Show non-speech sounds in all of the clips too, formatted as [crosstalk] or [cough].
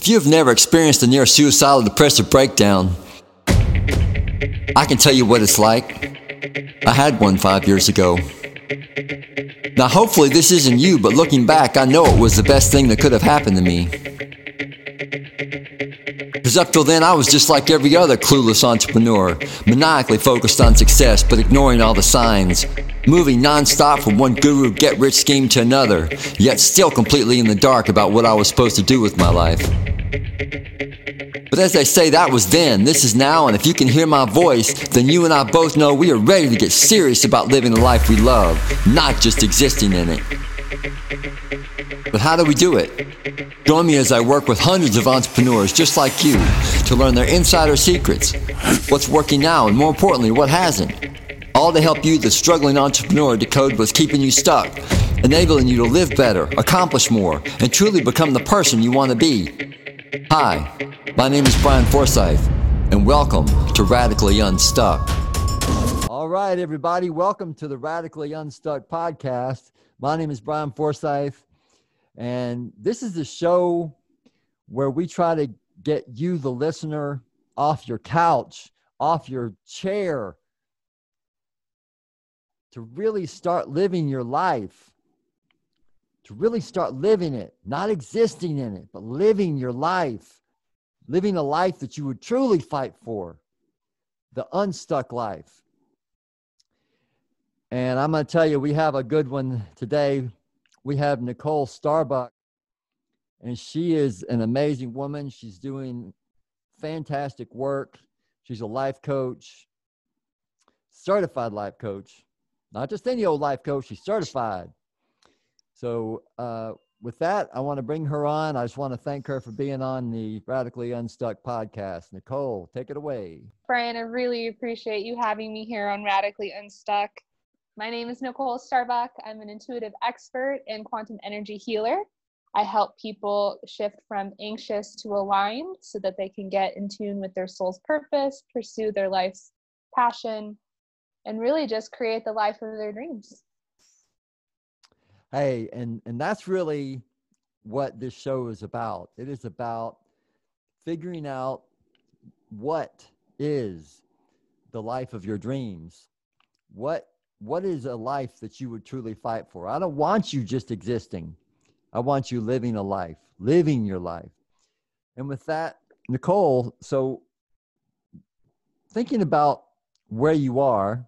If you have never experienced a near suicidal depressive breakdown, I can tell you what it's like. I had one five years ago. Now, hopefully, this isn't you, but looking back, I know it was the best thing that could have happened to me. Because up till then, I was just like every other clueless entrepreneur, maniacally focused on success, but ignoring all the signs, moving nonstop from one guru get rich scheme to another, yet still completely in the dark about what I was supposed to do with my life. But as they say, that was then, this is now, and if you can hear my voice, then you and I both know we are ready to get serious about living the life we love, not just existing in it. But how do we do it? Join me as I work with hundreds of entrepreneurs just like you to learn their insider secrets, what's working now, and more importantly, what hasn't. All to help you, the struggling entrepreneur, decode what's keeping you stuck, enabling you to live better, accomplish more, and truly become the person you want to be. Hi, my name is Brian Forsyth, and welcome to Radically Unstuck. All right, everybody, welcome to the Radically Unstuck podcast. My name is Brian Forsyth, and this is the show where we try to get you, the listener, off your couch, off your chair, to really start living your life, to really start living it, not existing in it, but living your life, living a life that you would truly fight for, the unstuck life. And I'm going to tell you, we have a good one today. We have Nicole Starbuck, and she is an amazing woman. She's doing fantastic work. She's a life coach, certified life coach not just any old life coach, she's certified. So, uh, with that, I want to bring her on. I just want to thank her for being on the Radically Unstuck podcast. Nicole, take it away. Brian, I really appreciate you having me here on Radically Unstuck. My name is Nicole Starbuck. I'm an intuitive expert and quantum energy healer. I help people shift from anxious to aligned so that they can get in tune with their soul's purpose, pursue their life's passion, and really just create the life of their dreams hey and and that's really what this show is about. It is about figuring out what is the life of your dreams. What what is a life that you would truly fight for? I don't want you just existing. I want you living a life living your life. And with that nicole so thinking about where you are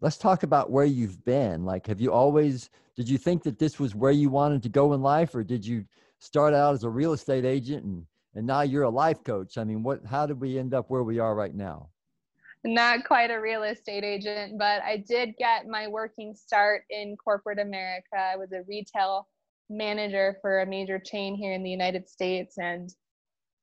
let's talk about where you've been. Like, have you always, did you think that this was where you wanted to go in life, or did you start out as a real estate agent and, and now you're a life coach? I mean, what, how did we end up where we are right now? Not quite a real estate agent, but I did get my working start in corporate America. I was a retail manager for a major chain here in the United States. And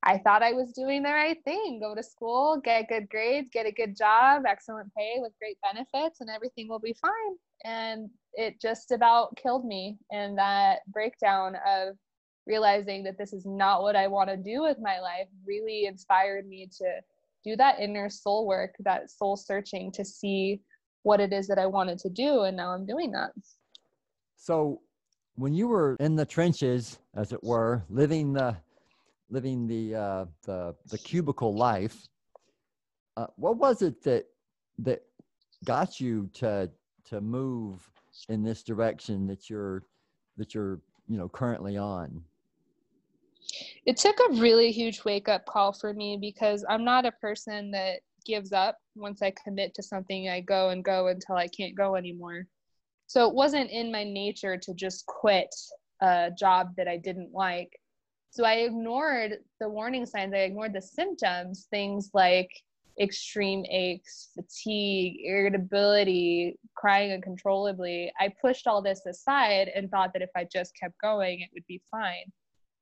I thought I was doing the right thing go to school, get good grades, get a good job, excellent pay with great benefits, and everything will be fine. And it just about killed me. And that breakdown of realizing that this is not what I want to do with my life really inspired me to do that inner soul work, that soul searching to see what it is that I wanted to do. And now I'm doing that. So, when you were in the trenches, as it were, living the living the uh, the the cubicle life. Uh, what was it that that got you to to move in this direction that you're that you're you know currently on? It took a really huge wake up call for me because I'm not a person that gives up once I commit to something. I go and go until I can't go anymore. So it wasn't in my nature to just quit a job that I didn't like so I ignored the warning signs, I ignored the symptoms, things like extreme aches, fatigue, irritability, crying uncontrollably. I pushed all this aside and thought that if I just kept going, it would be fine.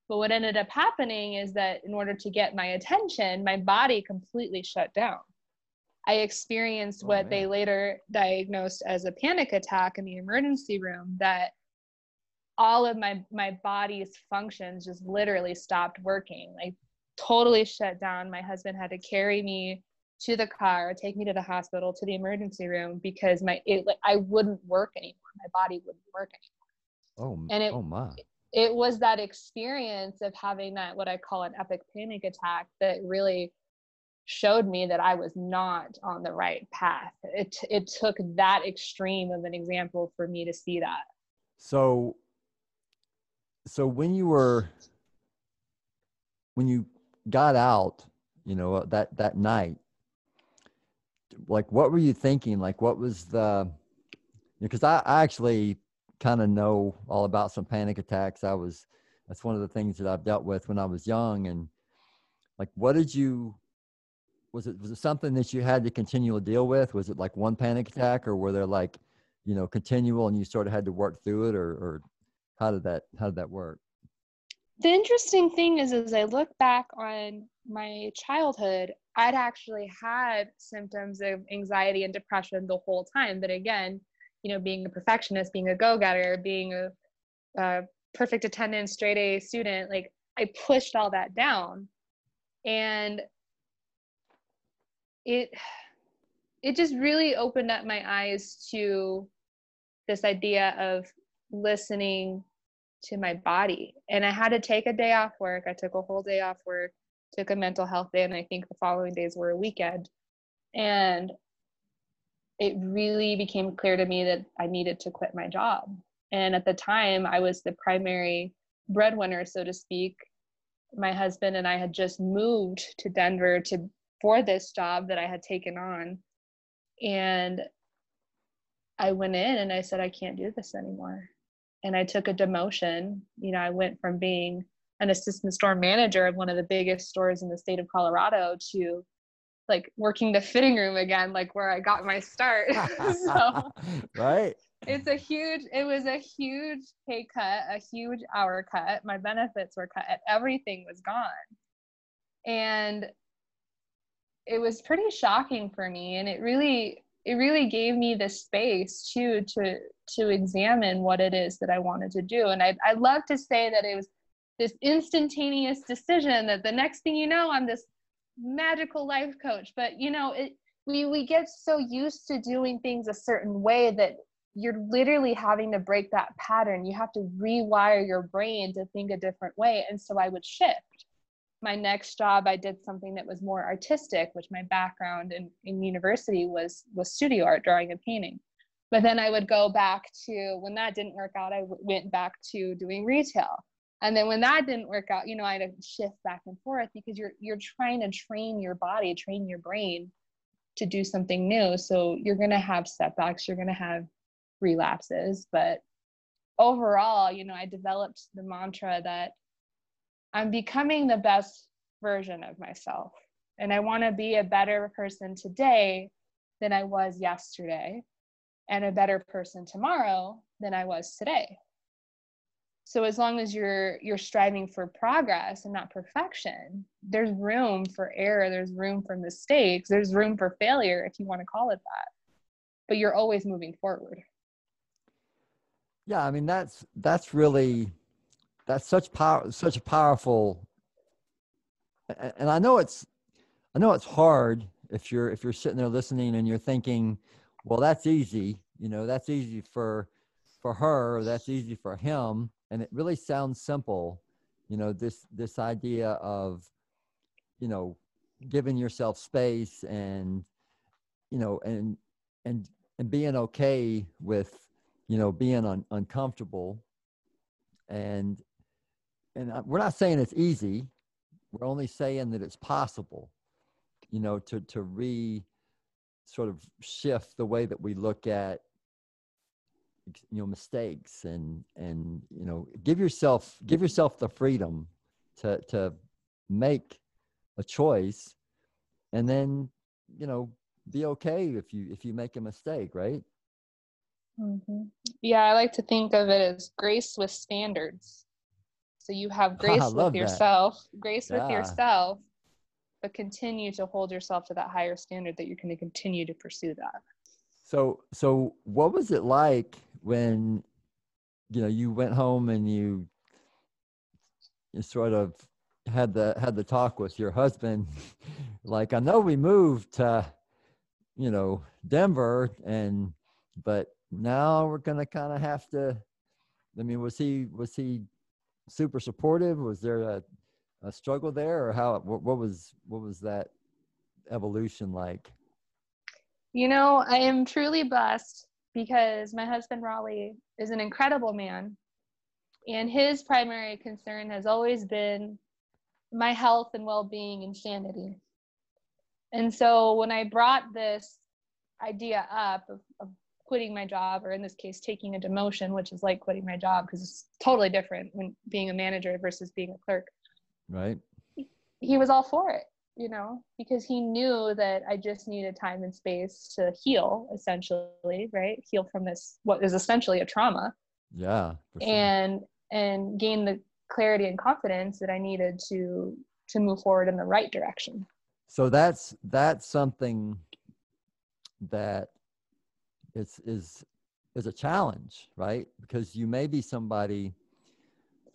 But what ended up happening is that in order to get my attention, my body completely shut down. I experienced oh, what man. they later diagnosed as a panic attack in the emergency room that all of my my body's functions just literally stopped working like totally shut down my husband had to carry me to the car take me to the hospital to the emergency room because my it like i wouldn't work anymore my body wouldn't work anymore oh and it oh my it was that experience of having that what I call an epic panic attack that really showed me that I was not on the right path. It it took that extreme of an example for me to see that. So so when you were when you got out, you know, uh, that that night, like what were you thinking? Like what was the because I, I actually kind of know all about some panic attacks. I was that's one of the things that I've dealt with when I was young. And like, what did you? Was it was it something that you had to continually deal with? Was it like one panic attack, or were there like, you know, continual, and you sort of had to work through it, or or how did that how did that work? The interesting thing is, as I look back on my childhood, I'd actually had symptoms of anxiety and depression the whole time. But again, you know, being a perfectionist, being a go-getter, being a, a perfect attendance, straight A student, like I pushed all that down. And it it just really opened up my eyes to this idea of listening to my body. And I had to take a day off work. I took a whole day off work, took a mental health day, and I think the following days were a weekend. And it really became clear to me that I needed to quit my job. And at the time, I was the primary breadwinner, so to speak. My husband and I had just moved to Denver to for this job that I had taken on. And I went in and I said, I can't do this anymore. And I took a demotion. You know, I went from being an assistant store manager of one of the biggest stores in the state of Colorado to like working the fitting room again, like where I got my start. [laughs] so [laughs] right. It's a huge, it was a huge pay cut, a huge hour cut. My benefits were cut, everything was gone. And it was pretty shocking for me. And it really, it really gave me the space too to to examine what it is that I wanted to do. And I I love to say that it was this instantaneous decision that the next thing you know, I'm this magical life coach. But you know it we we get so used to doing things a certain way that you're literally having to break that pattern. You have to rewire your brain to think a different way. And so i would shift. My next job i did something that was more artistic which my background in, in university was was studio art drawing and painting but then i would go back to when that didn't work out I w- went back to doing retail. And then when that didn't work out you know i had to shift back and forth because you're you're trying to train your body train your brain to do something new. So you're going to have setbacks you're going to have relapses. But overall you know i developed the mantra that i'm becoming the best version of myself. And i want to be a better person today than i was yesterday and a better person tomorrow than i was today. So as long as you're you're striving for progress and not perfection there's room for error there's room for mistakes there's room for failure if you want to call it that. But you're always moving forward. Yeah i mean that's that's really that's such power such a powerful and i know it's i know it's hard if you're if you're sitting there listening and you're thinking well that's easy you know that's easy for for her that's easy for him. And it really sounds simple you know this this idea of you know giving yourself space and you know and and and being okay with you know being un, uncomfortable. And and we're not saying it's easy. We're only saying that it's possible you know to to re sort of shift the way that we look at you know mistakes and and you know give yourself give yourself the freedom to to make a choice and then you know be okay if you if you make a mistake right mm-hmm. yeah i like to think of it as grace with standards so you have [laughs] grace with yourself that. grace yeah. with yourself but continue to hold yourself to that higher standard that you're going to continue to pursue that so so what was it like when you know you went home and you you sort of had the had the talk with your husband [laughs] like i know we moved to you know denver and but now we're gonna kind of have to i mean was he was he super supportive? Was there a, a struggle there, or how? What, what was what was that evolution like? You know, I am truly blessed because my husband Raleigh is an incredible man, and his primary concern has always been my health and well-being and sanity. And so when I brought this idea up of, of quitting my job, or in this case, taking a demotion, which is like quitting my job because it's totally different when being a manager versus being a clerk. Right. He, he was all for it, you know, because he knew that I just needed time and space to heal, essentially, right? Heal from this, what is essentially a trauma. Yeah. Sure. And and gain the clarity and confidence that I needed to to move forward in the right direction. So that's that's something that is is is a challenge, right? Because you may be somebody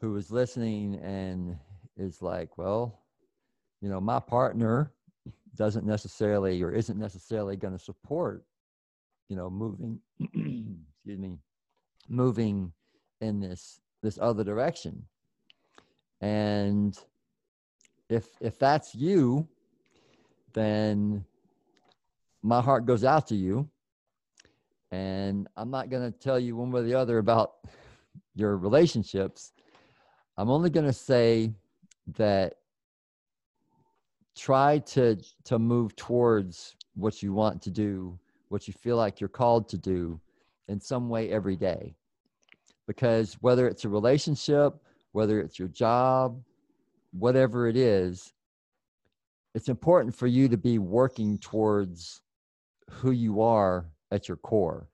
who is listening and is like, well, you know, my partner doesn't necessarily or isn't necessarily going to support, you know, moving, [clears throat] excuse me, moving in this this other direction. And if if that's you, then my heart goes out to you and I'm not going to tell you one way or the other about [laughs] your relationships. I'm only going to say that try to to move towards what you want to do, what you feel like you're called to do in some way every day. Because whether it's a relationship, whether it's your job, whatever it is, it's important for you to be working towards who you are at your core.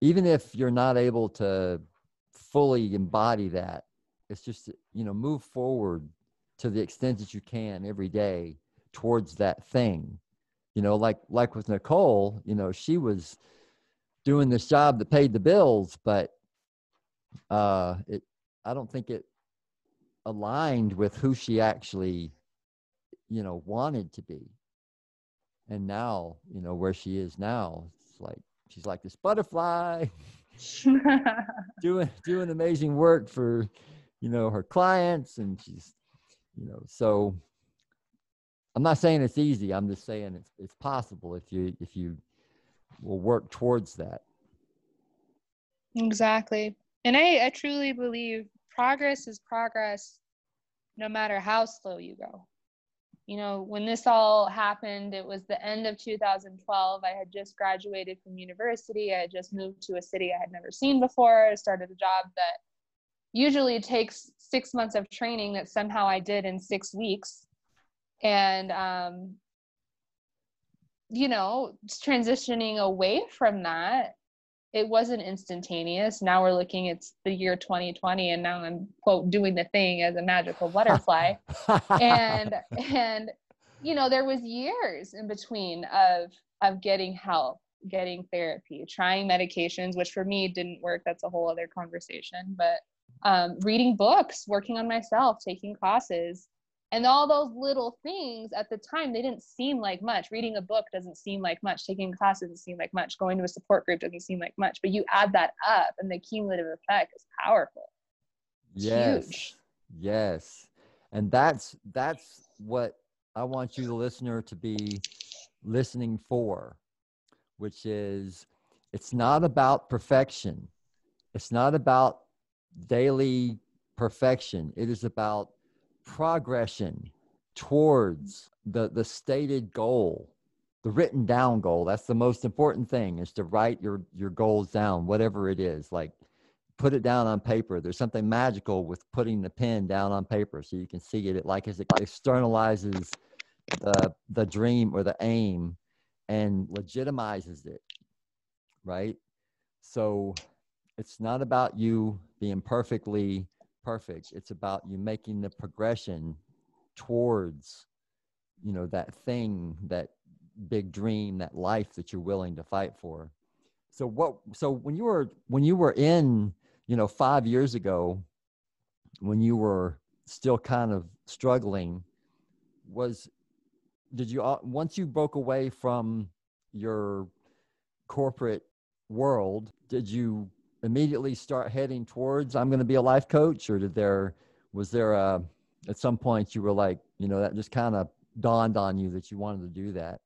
Even if you're not able to fully embody that, it's just, you know, move forward to the extent that you can every day towards that thing. You know, like like with Nicole, you know, she was doing this job that paid the bills, but uh it I don't think it aligned with who she actually you know wanted to be and now you know where she is now it's like she's like this butterfly [laughs] doing doing amazing work for you know her clients and she's you know so i'm not saying it's easy i'm just saying it's it's possible if you if you will work towards that exactly and i i truly believe progress is progress no matter how slow you go you know, when this all happened, it was the end of 2012. I had just graduated from university. I had just moved to a city I had never seen before. I started a job that usually takes six months of training that somehow I did in six weeks. And, um, you know, transitioning away from that it wasn't instantaneous. Now we're looking, it's the year 2020, and now I'm quote doing the thing as a magical butterfly. [laughs] and and you know, there was years in between of of getting help, getting therapy, trying medications, which for me didn't work. That's a whole other conversation. But um, reading books, working on myself, taking classes, and all those little things at the time they didn't seem like much. Reading a book doesn't seem like much. Taking classes doesn't seem like much. Going to a support group doesn't seem like much. But you add that up and the cumulative effect is powerful. It's yes. huge. yes. And that's that's what i want you the listener to be listening for which is it's not about perfection. It's not about daily perfection. It is about progression towards the the stated goal the written down goal. That's the most important thing is to write your your goals down whatever it is. Like put it down on paper. There's something magical with putting the pen down on paper so you can see it, it like as it externalizes the the dream or the aim and legitimizes it right? So it's not about you being perfectly perfect. It's about you making the progression towards, you know, that thing, that big dream, that life that you're willing to fight for. So what so when you were when you were in, you know, 5 years ago when you were still kind of struggling was did you uh, once you broke away from your corporate world did you immediately start heading towards I'm going to be a life coach, or did there was there a at some point you were like, you know, that just kind of dawned on you that you wanted to do that?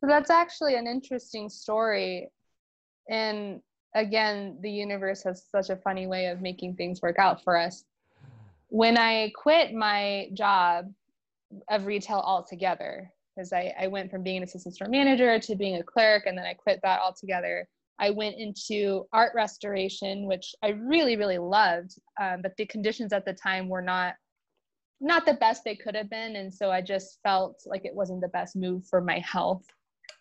So that's actually an interesting story. And again, the universe has such a funny way of making things work out for us. When I quit my job of retail altogether, because I, I went from being an assistant store manager to being a clerk, and then I quit that altogether. I went into art restoration, which I really, really loved, um, but the conditions at the time were not not the best they could have been, and so I just felt like it wasn't the best move for my health.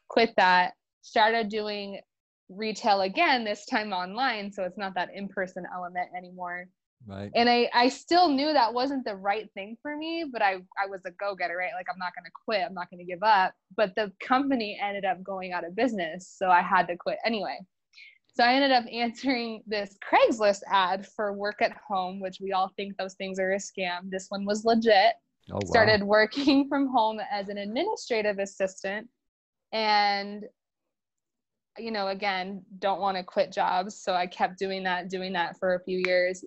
Quit that, started doing retail again, this time online, so it's not that in-person element anymore. Right. And I, I still knew that wasn't the right thing for me, but I, I was a go-getter, right? Like I'm not going to quit. I'm not going to give up. But the company ended up going out of business. So I had to quit anyway. So I ended up [laughs] answering this Craigslist ad for work at home, which we all think those things are a scam. This one was legit. Oh, wow. Started working [laughs] from home as an administrative assistant. And you know, again, don't want to quit jobs. So I kept doing that, doing that for a few years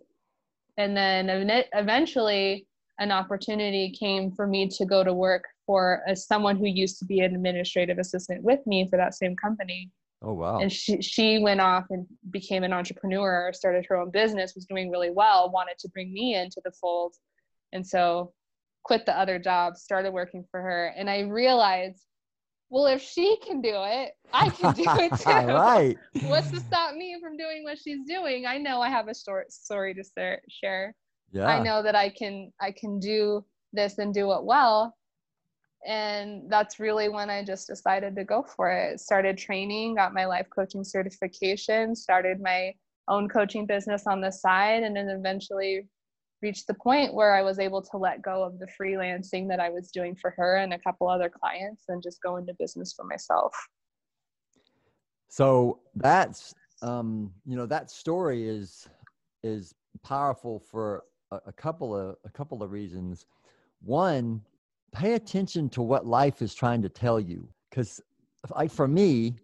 and then eventually an opportunity came for me to go to work for a, someone who used to be an administrative assistant with me for that same company. Oh wow. And she, she went off and became an entrepreneur started her own business was doing really well wanted to bring me into the fold. And so quit the other job started working for her. And i realized well, if she can do it, I can do it [laughs] too. right. What's to stop me from doing what she's doing? I know I have a short story to share. Yeah. I know that I can I can do this and do it well. And that's really when I just decided to go for it. Started training, got my life coaching certification, started my own coaching business on the side, and then eventually reached the point where I was able to let go of the freelancing that I was doing for her and a couple other clients and just go into business for myself. So that's um, you know that story is is powerful for a, a couple of a couple of reasons. One, pay attention to what life is trying to tell you because for me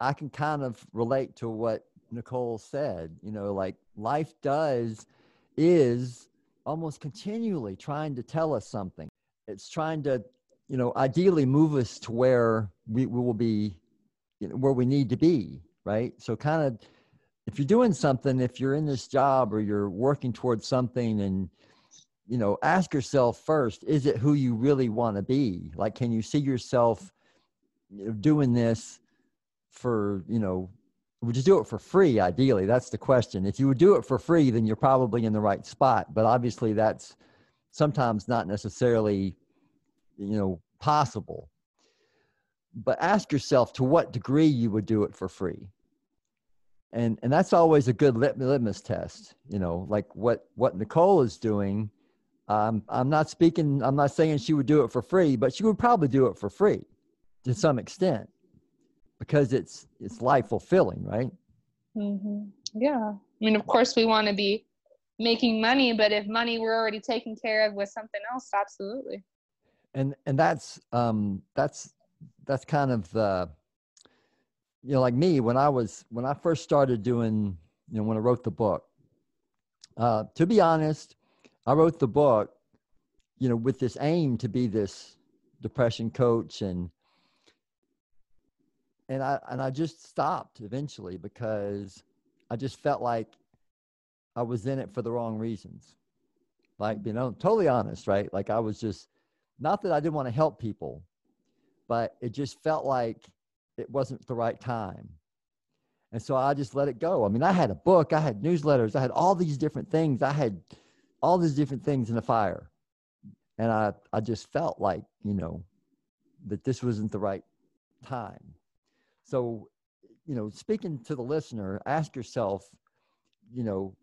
i can kind of relate to what nicole said you know like life does is almost continually trying to tell us something. It's trying to, you know, ideally move us to where we, we will be, you know, where we need to be, right? So kind of, if you're doing something, if you're in this job or you're working towards something and, you know, ask yourself first, is it who you really want to be? Like, can you see yourself doing this for, you know, would you do it for free ideally? That's the question. If you would do it for free then you're probably in the right spot. But obviously that's sometimes not necessarily you know possible. But ask yourself to what degree you would do it for free. And and that's always a good litmus test you know like what what nicole is doing. Um, i'm not speaking i'm not saying she would do it for free but she would probably do it for free to some extent because it's it's life fulfilling, right? Mm-hmm. Yeah. I mean, of course, we want to be making money, but if money we're already taken care of with something else, absolutely. And and that's um that's that's kind of the you know like me when I was when I first started doing you know when I wrote the book. Uh, to be honest, I wrote the book, you know, with this aim to be this depression coach and and I and I just stopped eventually because I just felt like I was in it for the wrong reasons. Like, you know, totally honest, right? Like I was just not that I didn't want to help people, but it just felt like it wasn't the right time. And so I just let it go. I mean, I had a book, I had newsletters, I had all these different things. I had all these different things in the fire. And I, I just felt like, you know, that this wasn't the right time. So, you know, speaking to the listener, ask yourself, you know,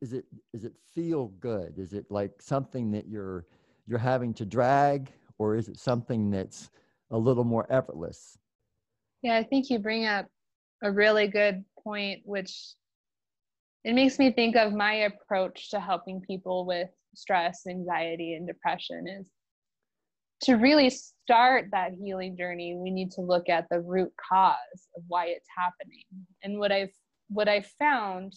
is it is it feel good? Is it like something that you're you're having to drag, or is it something that's a little more effortless? Yeah, I think you bring up a really good point, which it makes me think of my approach to helping people with stress, anxiety, and depression is to really start that healing journey, we need to look at the root cause of why it's happening. And what I've what I found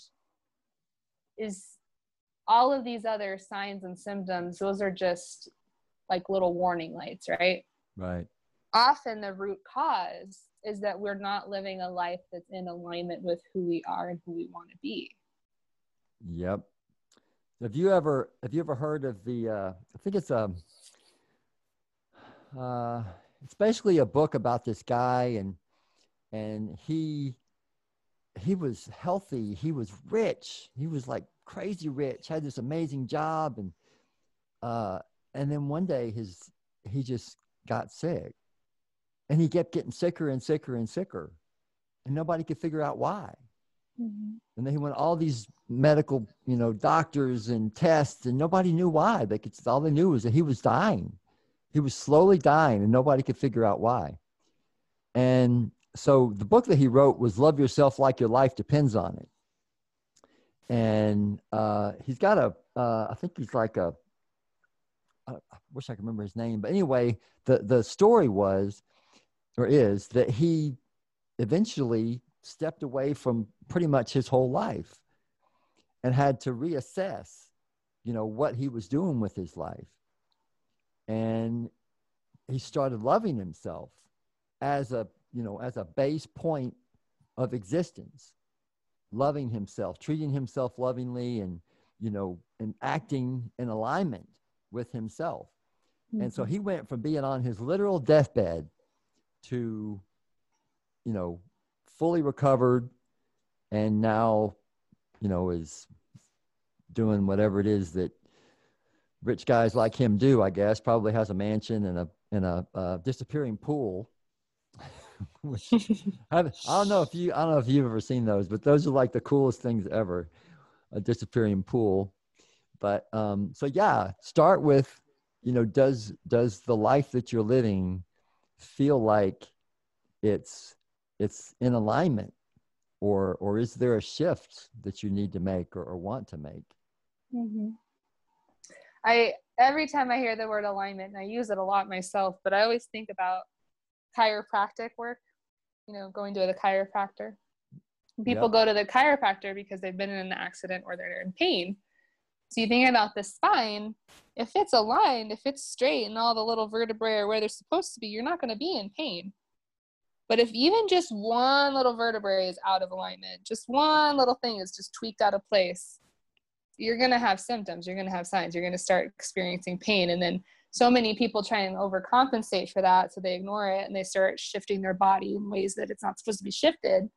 is all of these other signs and symptoms, those are just like little warning lights, right? Right. Often the root cause is that we're not living a life that's in alignment with who we are and who we want to be. Yep. Have you ever have you ever heard of the uh I think it's a uh it's basically a book about this guy and and he he was healthy, he was rich, he was like crazy rich, had this amazing job and uh and then one day his he just got sick. And he kept getting sicker and sicker and sicker. And nobody could figure out why. Mm-hmm. and then he went all these medical you know doctors and tests and nobody knew why. They could all they knew was that he was dying he was slowly dying and nobody could figure out why and so the book that he wrote was love yourself like your life depends on it and uh, he's got a uh, I think he's like a I wish I could remember his name, but anyway, the the story was or is that he eventually stepped away from pretty much his whole life and had to reassess, you know, what he was doing with his life. And he started loving himself as a, you know, as a base point of existence, loving himself, treating himself lovingly and, you know, and acting in alignment with himself. Mm-hmm. And so mm-hmm. he went from being on his literal deathbed to, you know, fully recovered and now, you know, is doing whatever it is that rich guys like him do, I guess, probably has a mansion and a, and a uh, disappearing pool. [laughs] I, don't know if you, I don't know if you've ever seen those, but those are like the coolest things ever, a disappearing pool. But, um, so yeah, start with, you know, does, does the life that you're living feel like it's it's in alignment or or is there a shift that you need to make or, or want to make mm-hmm. I every time i hear the word alignment and i use it a lot myself but i always think about chiropractic work you know going to the chiropractor people yep. go to the chiropractor because they've been in an accident or they're in pain so you think about the spine, if it's aligned, if it's straight and all the little vertebrae are where they're supposed to be, you're not going to be in pain. But if even just one little vertebrae is out of alignment, just one little thing is just tweaked out of place, you're going to have symptoms, you're going to have signs, you're going to start experiencing pain. And then so many people try and overcompensate for that. So they ignore it and they start shifting their body in ways that it's not supposed to be shifted.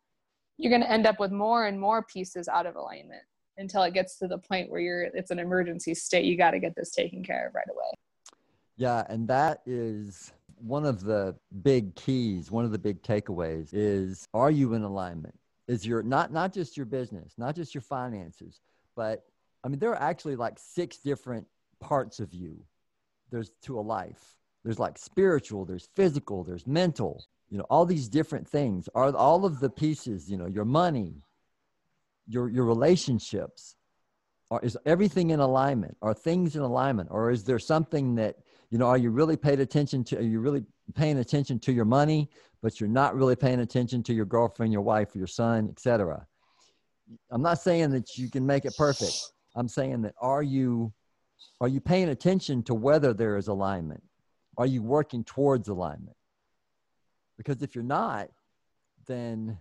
You're going to end up with more and more pieces out of alignment until it gets to the point where you're it's an emergency state you got to get this taken care of right away yeah and that is one of the big keys one of the big takeaways is are you in alignment is your not not just your business not just your finances but i mean there are actually like six different parts of you. There's to a life. There's like spiritual there's physical there's mental you know all these different things. Are all of the pieces you know your money your your relationships are is everything in alignment? Are things in alignment? Or is there something that you know are you really paid attention to are you really paying attention to your money but you're not really paying attention to your girlfriend your wife your son etc i'm not saying that you can make it perfect i'm saying that are you are you paying attention to whether there is alignment? Are you working towards alignment? Because if you're not then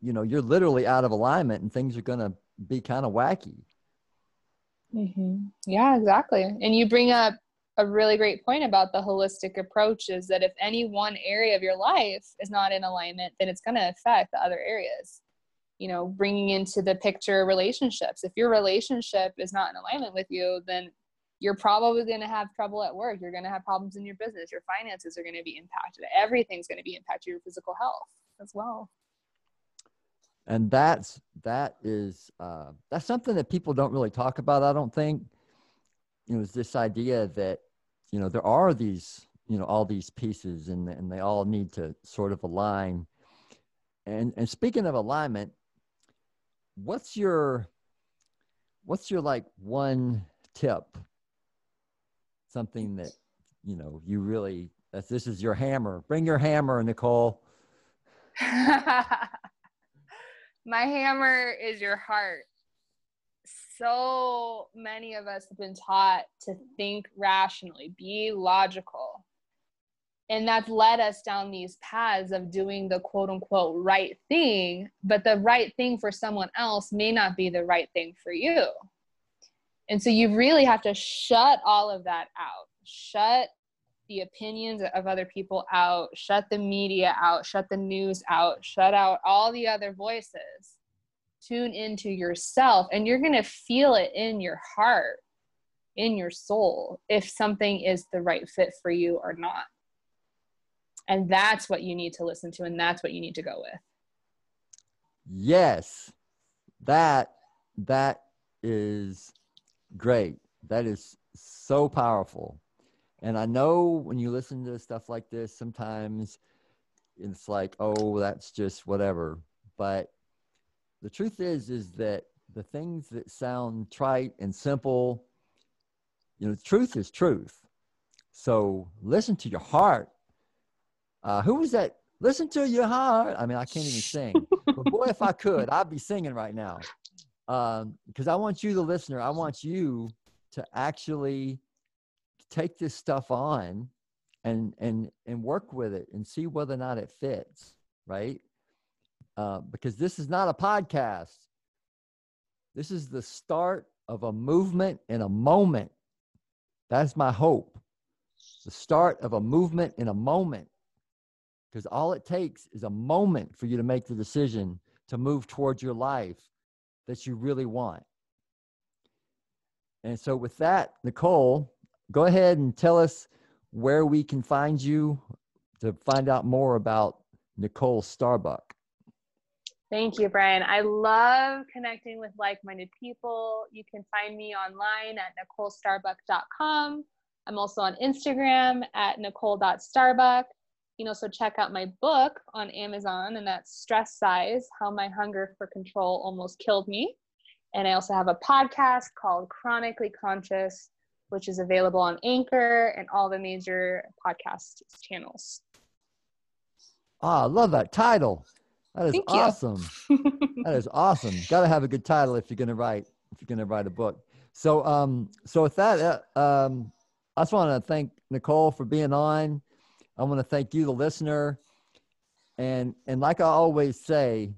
you know you're literally out of alignment and things are going to be kind of wacky. Mm-hmm. yeah exactly. And you bring up a really great point about the holistic approach is that if any one area of your life is not in alignment then it's going to affect the other areas you know bringing into the picture relationships. If your relationship is not in alignment with you then you're probably going to have trouble at work. You're going to have problems in your business. Your finances are going to be impacted. Everything's going to be impacted your physical health as well. And that's that is uh, that's something that people don't really talk about i don't think. You know is this idea that you know there are these you know all these pieces and and they all need to sort of align. And and speaking of alignment what's your what's your like one tip something that you know you really this is your hammer bring your hammer nicole [laughs] My hammer is your heart. So many of us have been taught to think rationally, be logical. And that's led us down these paths of doing the quote unquote right thing, but the right thing for someone else may not be the right thing for you. And so you really have to shut all of that out. Shut the opinions of other people out, shut the media out, shut the news out, shut out all the other voices. Tune into yourself, and you're going to feel it in your heart, in your soul, if something is the right fit for you or not. And that's what you need to listen to, and that's what you need to go with. Yes, that that is great. That is so powerful. And I know when you listen to stuff like this, sometimes it's like, oh, that's just whatever. But the truth is, is that the things that sound trite and simple, you know, truth is truth. So listen to your heart. Uh, who was that? Listen to your heart. I mean, I can't even sing. but boy, if I could, [laughs] I'd be singing right now. Because um, I want you, the listener, I want you to actually take this stuff on and and and work with it and see whether or not it fits right uh, because this is not a podcast this is the start of a movement in a moment that's my hope the start of a movement in a moment because all it takes is a moment for you to make the decision to move towards your life that you really want and so with that nicole go ahead and tell us where we can find you to find out more about Nicole Starbuck. Thank you, Brian. I love connecting with like minded people. You can find me online at NicoleStarbuck.com. I'm also on Instagram at Nicole.starbuck. You can also check out my book on Amazon, and that's Stress Size How My Hunger for Control Almost Killed Me. And I also have a podcast called Chronically Conscious which is available on Anchor and all the major podcast channels. Ah, I love that title. That is Thank awesome. that is awesome. [laughs] Got to have a good title if you're going to write if you're going to write a book. So, um, so with that, uh, um, I just want to thank Nicole for being on. I want to thank you, the listener, and and like I always say,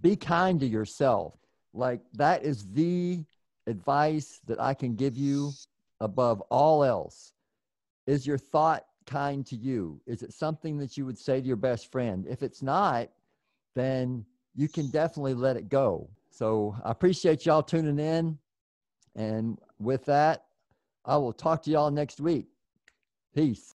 be kind to yourself. Like that is the advice that I can give you above all else? Is your thought kind to you? Is it something that you would say to your best friend? If it's not, then you can definitely let it go. So I appreciate y'all tuning in. And with that, I will talk to y'all next week. Peace.